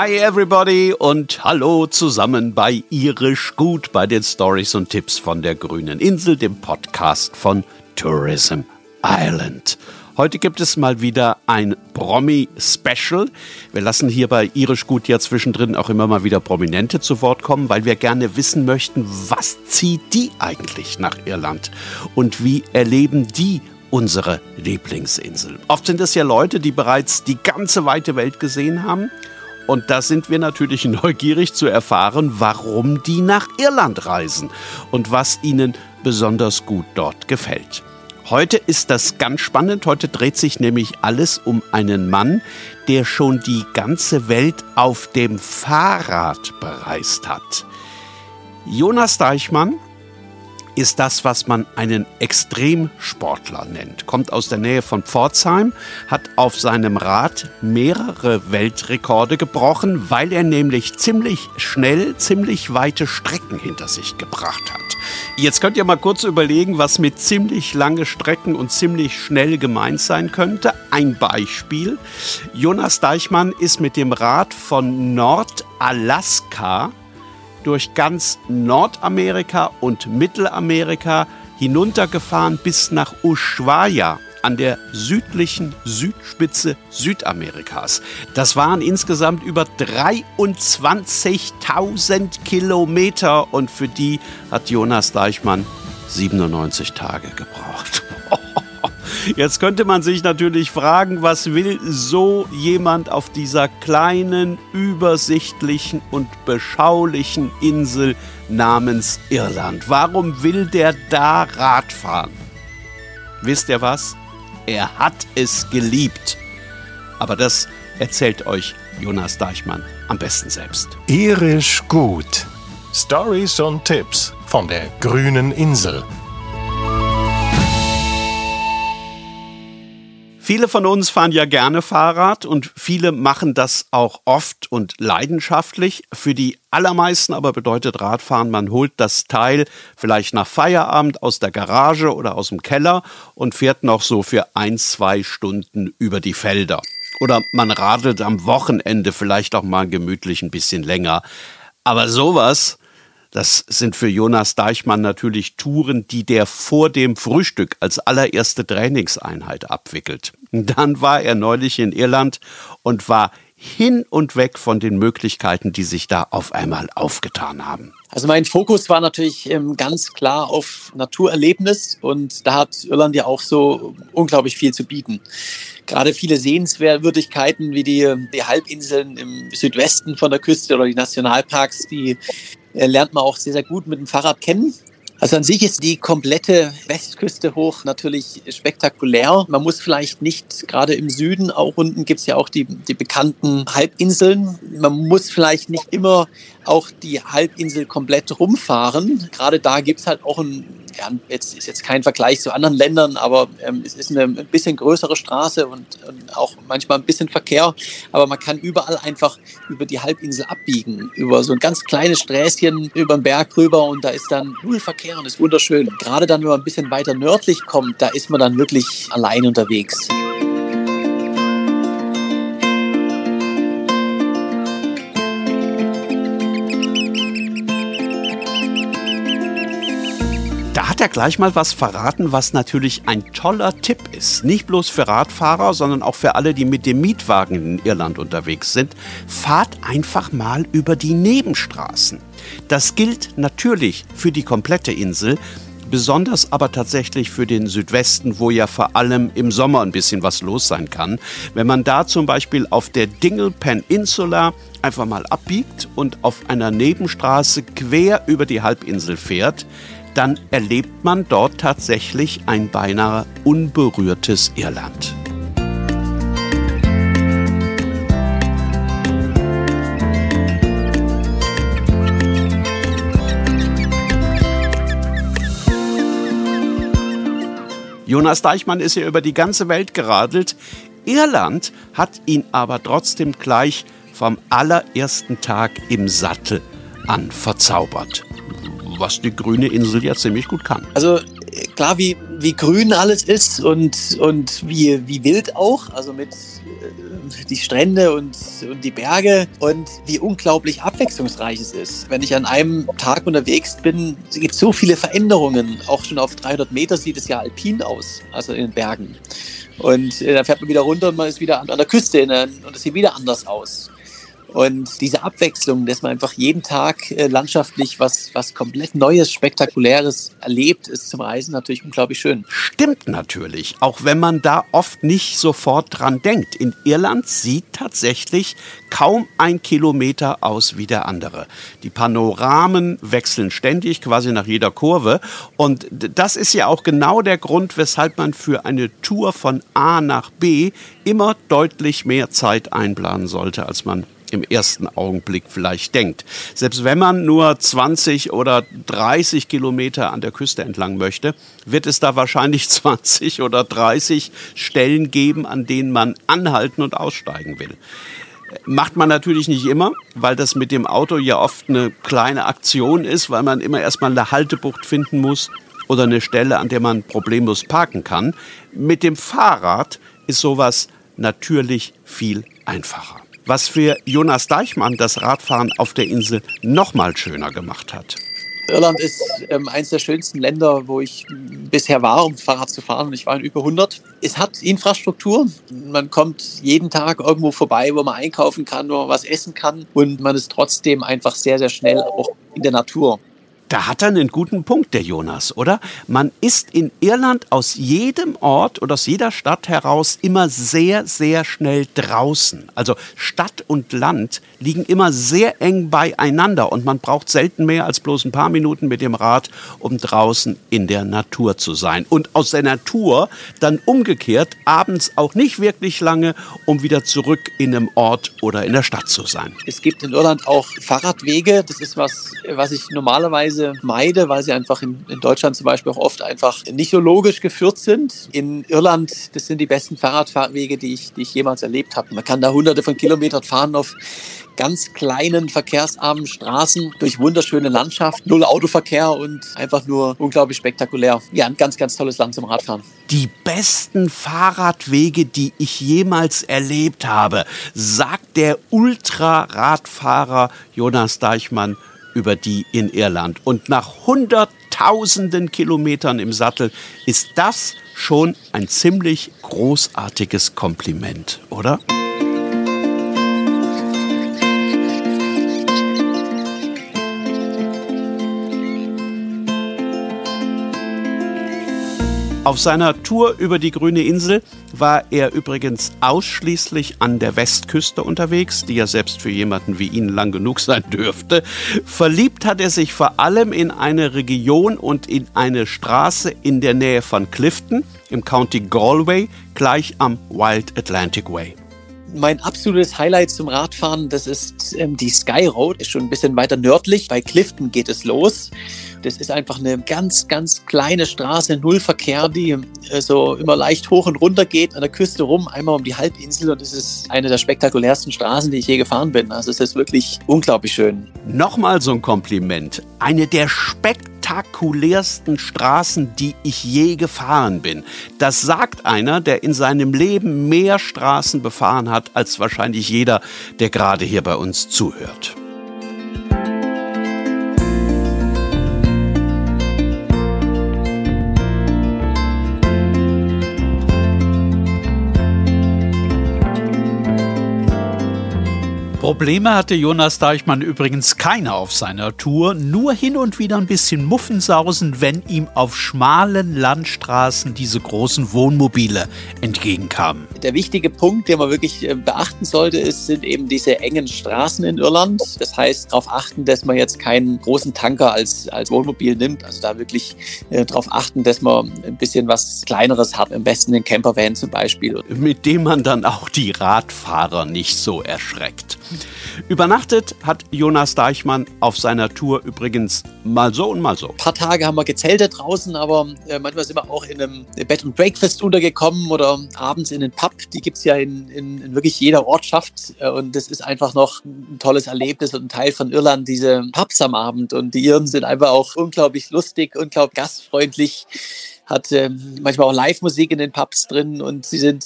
Hi everybody und hallo zusammen bei Irisch Gut bei den Stories und Tipps von der grünen Insel, dem Podcast von Tourism Ireland. Heute gibt es mal wieder ein Promi-Special. Wir lassen hier bei Irisch Gut ja zwischendrin auch immer mal wieder Prominente zu Wort kommen, weil wir gerne wissen möchten, was zieht die eigentlich nach Irland und wie erleben die unsere Lieblingsinsel. Oft sind es ja Leute, die bereits die ganze weite Welt gesehen haben. Und da sind wir natürlich neugierig zu erfahren, warum die nach Irland reisen und was ihnen besonders gut dort gefällt. Heute ist das ganz spannend. Heute dreht sich nämlich alles um einen Mann, der schon die ganze Welt auf dem Fahrrad bereist hat. Jonas Deichmann ist das, was man einen Extremsportler nennt. Kommt aus der Nähe von Pforzheim, hat auf seinem Rad mehrere Weltrekorde gebrochen, weil er nämlich ziemlich schnell, ziemlich weite Strecken hinter sich gebracht hat. Jetzt könnt ihr mal kurz überlegen, was mit ziemlich lange Strecken und ziemlich schnell gemeint sein könnte. Ein Beispiel. Jonas Deichmann ist mit dem Rad von Nordalaska durch ganz Nordamerika und Mittelamerika hinuntergefahren bis nach Ushuaia an der südlichen Südspitze Südamerikas. Das waren insgesamt über 23.000 Kilometer und für die hat Jonas Deichmann 97 Tage gebraucht. Jetzt könnte man sich natürlich fragen, was will so jemand auf dieser kleinen, übersichtlichen und beschaulichen Insel namens Irland? Warum will der da Rad fahren? Wisst ihr was? Er hat es geliebt. Aber das erzählt euch Jonas Deichmann am besten selbst. Irisch gut. Stories und Tipps von der grünen Insel. Viele von uns fahren ja gerne Fahrrad und viele machen das auch oft und leidenschaftlich. Für die allermeisten aber bedeutet Radfahren, man holt das Teil vielleicht nach Feierabend aus der Garage oder aus dem Keller und fährt noch so für ein, zwei Stunden über die Felder. Oder man radelt am Wochenende vielleicht auch mal gemütlich ein bisschen länger. Aber sowas, das sind für Jonas Deichmann natürlich Touren, die der vor dem Frühstück als allererste Trainingseinheit abwickelt. Dann war er neulich in Irland und war hin und weg von den Möglichkeiten, die sich da auf einmal aufgetan haben. Also mein Fokus war natürlich ähm, ganz klar auf Naturerlebnis und da hat Irland ja auch so unglaublich viel zu bieten. Gerade viele Sehenswürdigkeiten wie die, die Halbinseln im Südwesten von der Küste oder die Nationalparks, die lernt man auch sehr, sehr gut mit dem Fahrrad kennen. Also an sich ist die komplette Westküste hoch natürlich spektakulär. Man muss vielleicht nicht, gerade im Süden, auch unten gibt es ja auch die, die bekannten Halbinseln. Man muss vielleicht nicht immer auch die Halbinsel komplett rumfahren. Gerade da gibt es halt auch ein ja, jetzt ist jetzt kein Vergleich zu anderen Ländern, aber ähm, es ist eine ein bisschen größere Straße und, und, auch manchmal ein bisschen Verkehr, aber man kann überall einfach über die Halbinsel abbiegen, über so ein ganz kleines Sträßchen über den Berg rüber und da ist dann null Verkehr und ist wunderschön. Gerade dann, wenn man ein bisschen weiter nördlich kommt, da ist man dann wirklich allein unterwegs. Hat er gleich mal was verraten, was natürlich ein toller Tipp ist. Nicht bloß für Radfahrer, sondern auch für alle, die mit dem Mietwagen in Irland unterwegs sind. Fahrt einfach mal über die Nebenstraßen. Das gilt natürlich für die komplette Insel, besonders aber tatsächlich für den Südwesten, wo ja vor allem im Sommer ein bisschen was los sein kann. Wenn man da zum Beispiel auf der Dingle Peninsula einfach mal abbiegt und auf einer Nebenstraße quer über die Halbinsel fährt, dann erlebt man dort tatsächlich ein beinahe unberührtes Irland. Jonas Deichmann ist ja über die ganze Welt geradelt. Irland hat ihn aber trotzdem gleich vom allerersten Tag im Sattel an verzaubert was die grüne Insel ja ziemlich gut kann. Also klar, wie, wie grün alles ist und, und wie, wie wild auch, also mit, die Strände und, und die Berge und wie unglaublich abwechslungsreich es ist. Wenn ich an einem Tag unterwegs bin, gibt es so viele Veränderungen. Auch schon auf 300 Meter sieht es ja alpin aus, also in den Bergen. Und äh, dann fährt man wieder runter und man ist wieder an, an der Küste und es sieht wieder anders aus. Und diese Abwechslung, dass man einfach jeden Tag äh, landschaftlich was, was komplett Neues, Spektakuläres erlebt, ist zum Reisen natürlich unglaublich schön. Stimmt natürlich, auch wenn man da oft nicht sofort dran denkt. In Irland sieht tatsächlich kaum ein Kilometer aus wie der andere. Die Panoramen wechseln ständig, quasi nach jeder Kurve. Und das ist ja auch genau der Grund, weshalb man für eine Tour von A nach B immer deutlich mehr Zeit einplanen sollte, als man im ersten Augenblick vielleicht denkt. Selbst wenn man nur 20 oder 30 Kilometer an der Küste entlang möchte, wird es da wahrscheinlich 20 oder 30 Stellen geben, an denen man anhalten und aussteigen will. Macht man natürlich nicht immer, weil das mit dem Auto ja oft eine kleine Aktion ist, weil man immer erstmal eine Haltebucht finden muss oder eine Stelle, an der man problemlos parken kann. Mit dem Fahrrad ist sowas natürlich viel einfacher was für Jonas Deichmann das Radfahren auf der Insel noch mal schöner gemacht hat. Irland ist ähm, eines der schönsten Länder, wo ich bisher war, um Fahrrad zu fahren. Ich war in über 100. Es hat Infrastruktur. Man kommt jeden Tag irgendwo vorbei, wo man einkaufen kann, wo man was essen kann. Und man ist trotzdem einfach sehr, sehr schnell auch in der Natur. Da hat er einen guten Punkt, der Jonas, oder? Man ist in Irland aus jedem Ort oder aus jeder Stadt heraus immer sehr, sehr schnell draußen. Also Stadt und Land liegen immer sehr eng beieinander und man braucht selten mehr als bloß ein paar Minuten mit dem Rad, um draußen in der Natur zu sein. Und aus der Natur dann umgekehrt abends auch nicht wirklich lange, um wieder zurück in einem Ort oder in der Stadt zu sein. Es gibt in Irland auch Fahrradwege. Das ist was, was ich normalerweise Weise meide, weil sie einfach in, in, Deutschland zum Beispiel auch oft einfach nicht so logisch geführt sind. In Irland, das sind die besten Fahrradwege, die ich, die ich jemals erlebt habe. Man kann da hunderte von Kilometern fahren auf ganz kleinen, verkehrsarmen Straßen durch wunderschöne Landschaft, null Autoverkehr und einfach nur unglaublich spektakulär. Ja, ein ganz, ganz tolles Land zum Radfahren. Die besten Fahrradwege, die ich jemals erlebt habe, sagt der Ultraradfahrer Jonas Deichmann über die in Irland. Und nach hunderttausenden Kilometern im Sattel ist das schon ein ziemlich großartiges Kompliment, oder? Auf seiner Tour über die grüne Insel war er übrigens ausschließlich an der Westküste unterwegs, die ja selbst für jemanden wie ihn lang genug sein dürfte. Verliebt hat er sich vor allem in eine Region und in eine Straße in der Nähe von Clifton im County Galway, gleich am Wild Atlantic Way mein absolutes Highlight zum Radfahren, das ist ähm, die Sky Road, ist schon ein bisschen weiter nördlich. Bei Clifton geht es los. Das ist einfach eine ganz, ganz kleine Straße, null Verkehr, die äh, so immer leicht hoch und runter geht an der Küste rum, einmal um die Halbinsel und es ist eine der spektakulärsten Straßen, die ich je gefahren bin. Also es ist wirklich unglaublich schön. Nochmal so ein Kompliment. Eine der spektakulärsten Straßen, die ich je gefahren bin. Das sagt einer, der in seinem Leben mehr Straßen befahren hat, als wahrscheinlich jeder, der gerade hier bei uns zuhört. Probleme hatte Jonas Deichmann übrigens keine auf seiner Tour, nur hin und wieder ein bisschen Muffensausen, wenn ihm auf schmalen Landstraßen diese großen Wohnmobile entgegenkamen. Der wichtige Punkt, den man wirklich äh, beachten sollte, ist, sind eben diese engen Straßen in Irland. Das heißt, darauf achten, dass man jetzt keinen großen Tanker als, als Wohnmobil nimmt. Also da wirklich äh, darauf achten, dass man ein bisschen was Kleineres hat, am besten den Campervan zum Beispiel. Mit dem man dann auch die Radfahrer nicht so erschreckt. Übernachtet hat Jonas Deichmann auf seiner Tour übrigens mal so und mal so. Ein paar Tage haben wir gezeltet draußen, aber äh, manchmal sind wir auch in einem Bed and Breakfast untergekommen oder abends in den Pub. Die gibt es ja in, in, in, wirklich jeder Ortschaft äh, und das ist einfach noch ein tolles Erlebnis und ein Teil von Irland, diese Pubs am Abend. Und die Iren sind einfach auch unglaublich lustig, unglaublich gastfreundlich hat ähm, manchmal auch Live-Musik in den Pubs drin und sie sind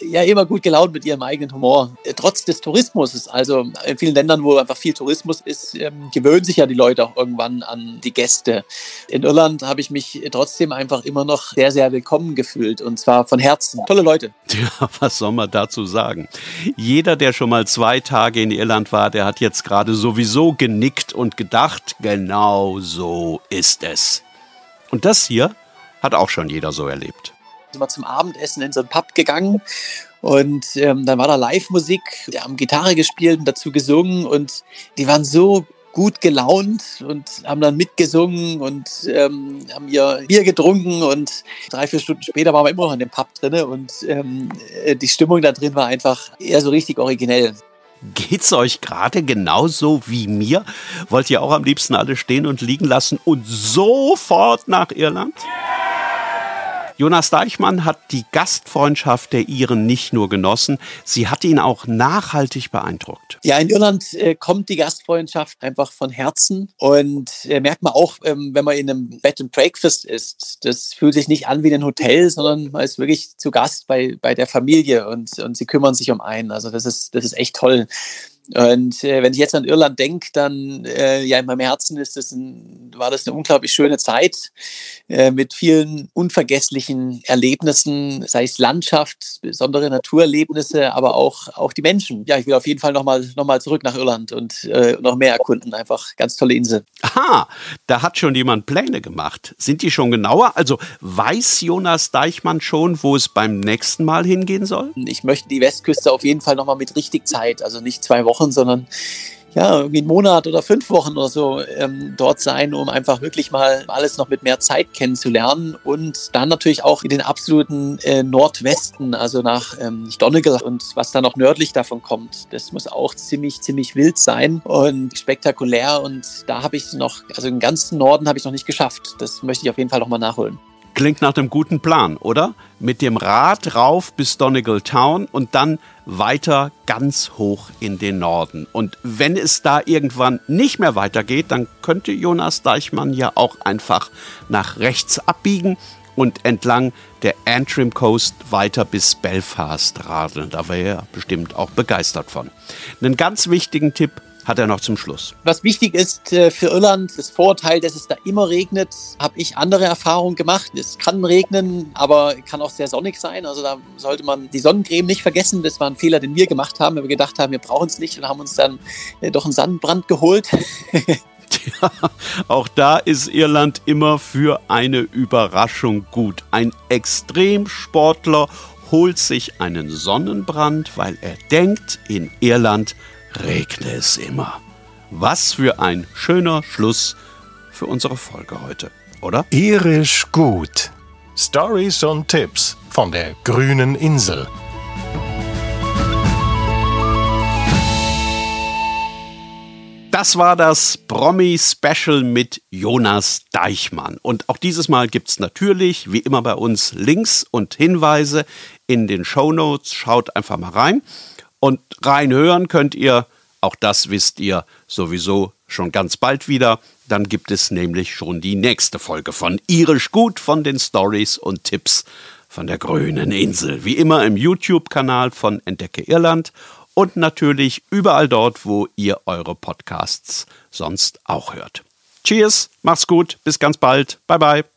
äh, ja immer gut gelaunt mit ihrem eigenen Humor. Äh, trotz des Tourismus, also in vielen Ländern, wo einfach viel Tourismus ist, ähm, gewöhnen sich ja die Leute auch irgendwann an die Gäste. In Irland habe ich mich trotzdem einfach immer noch sehr, sehr willkommen gefühlt und zwar von Herzen. Tolle Leute. Ja, was soll man dazu sagen? Jeder, der schon mal zwei Tage in Irland war, der hat jetzt gerade sowieso genickt und gedacht, genau so ist es. Und das hier hat auch schon jeder so erlebt. Sind wir zum Abendessen in so einen Pub gegangen und ähm, dann war da Live-Musik, die haben Gitarre gespielt und dazu gesungen und die waren so gut gelaunt und haben dann mitgesungen und ähm, haben ihr Bier getrunken und drei, vier Stunden später waren wir immer noch in dem Pub drin und ähm, äh, die Stimmung da drin war einfach eher so richtig originell. Geht's euch gerade genauso wie mir? Wollt ihr auch am liebsten alle stehen und liegen lassen und sofort nach Irland? Jonas Deichmann hat die Gastfreundschaft der Iren nicht nur genossen, sie hat ihn auch nachhaltig beeindruckt. Ja, in Irland äh, kommt die Gastfreundschaft einfach von Herzen und äh, merkt man auch, ähm, wenn man in einem Bed and Breakfast ist. Das fühlt sich nicht an wie ein Hotel, sondern man ist wirklich zu Gast bei, bei der Familie und, und sie kümmern sich um einen. Also das ist, das ist echt toll. Und äh, wenn ich jetzt an Irland denke, dann äh, ja in meinem Herzen ist das ein, war das eine unglaublich schöne Zeit äh, mit vielen unvergesslichen Erlebnissen, sei es Landschaft, besondere Naturerlebnisse, aber auch, auch die Menschen. Ja, ich will auf jeden Fall nochmal noch mal zurück nach Irland und äh, noch mehr erkunden. Einfach ganz tolle Insel. Aha, da hat schon jemand Pläne gemacht. Sind die schon genauer? Also weiß Jonas Deichmann schon, wo es beim nächsten Mal hingehen soll? Ich möchte die Westküste auf jeden Fall nochmal mit richtig Zeit, also nicht zwei Wochen Wochen, sondern ja, irgendwie einen Monat oder fünf Wochen oder so ähm, dort sein, um einfach wirklich mal alles noch mit mehr Zeit kennenzulernen und dann natürlich auch in den absoluten äh, Nordwesten, also nach ähm, Donegal und was da noch nördlich davon kommt. Das muss auch ziemlich, ziemlich wild sein und spektakulär und da habe ich noch, also den ganzen Norden habe ich noch nicht geschafft. Das möchte ich auf jeden Fall noch mal nachholen. Klingt nach einem guten Plan, oder? Mit dem Rad rauf bis Donegal Town und dann weiter ganz hoch in den Norden. Und wenn es da irgendwann nicht mehr weitergeht, dann könnte Jonas Deichmann ja auch einfach nach rechts abbiegen und entlang der Antrim Coast weiter bis Belfast radeln. Da wäre er bestimmt auch begeistert von. Einen ganz wichtigen Tipp hat er noch zum Schluss. Was wichtig ist äh, für Irland, das Vorteil, dass es da immer regnet, habe ich andere Erfahrungen gemacht. Es kann regnen, aber kann auch sehr sonnig sein. Also da sollte man die Sonnencreme nicht vergessen. Das war ein Fehler, den wir gemacht haben, weil wir gedacht haben, wir brauchen es nicht und haben uns dann äh, doch einen Sandbrand geholt. Tja, auch da ist Irland immer für eine Überraschung gut. Ein Extremsportler holt sich einen Sonnenbrand, weil er denkt, in Irland regne es immer. Was für ein schöner Schluss für unsere Folge heute, oder? Irisch gut. Stories und Tipps von der grünen Insel. Das war das Promi-Special mit Jonas Deichmann. Und auch dieses Mal gibt es natürlich, wie immer bei uns, Links und Hinweise in den Show Notes. Schaut einfach mal rein. Und reinhören könnt ihr, auch das wisst ihr sowieso schon ganz bald wieder. Dann gibt es nämlich schon die nächste Folge von Irisch Gut von den Stories und Tipps von der grünen Insel. Wie immer im YouTube-Kanal von Entdecke Irland und natürlich überall dort, wo ihr eure Podcasts sonst auch hört. Cheers, macht's gut, bis ganz bald. Bye bye.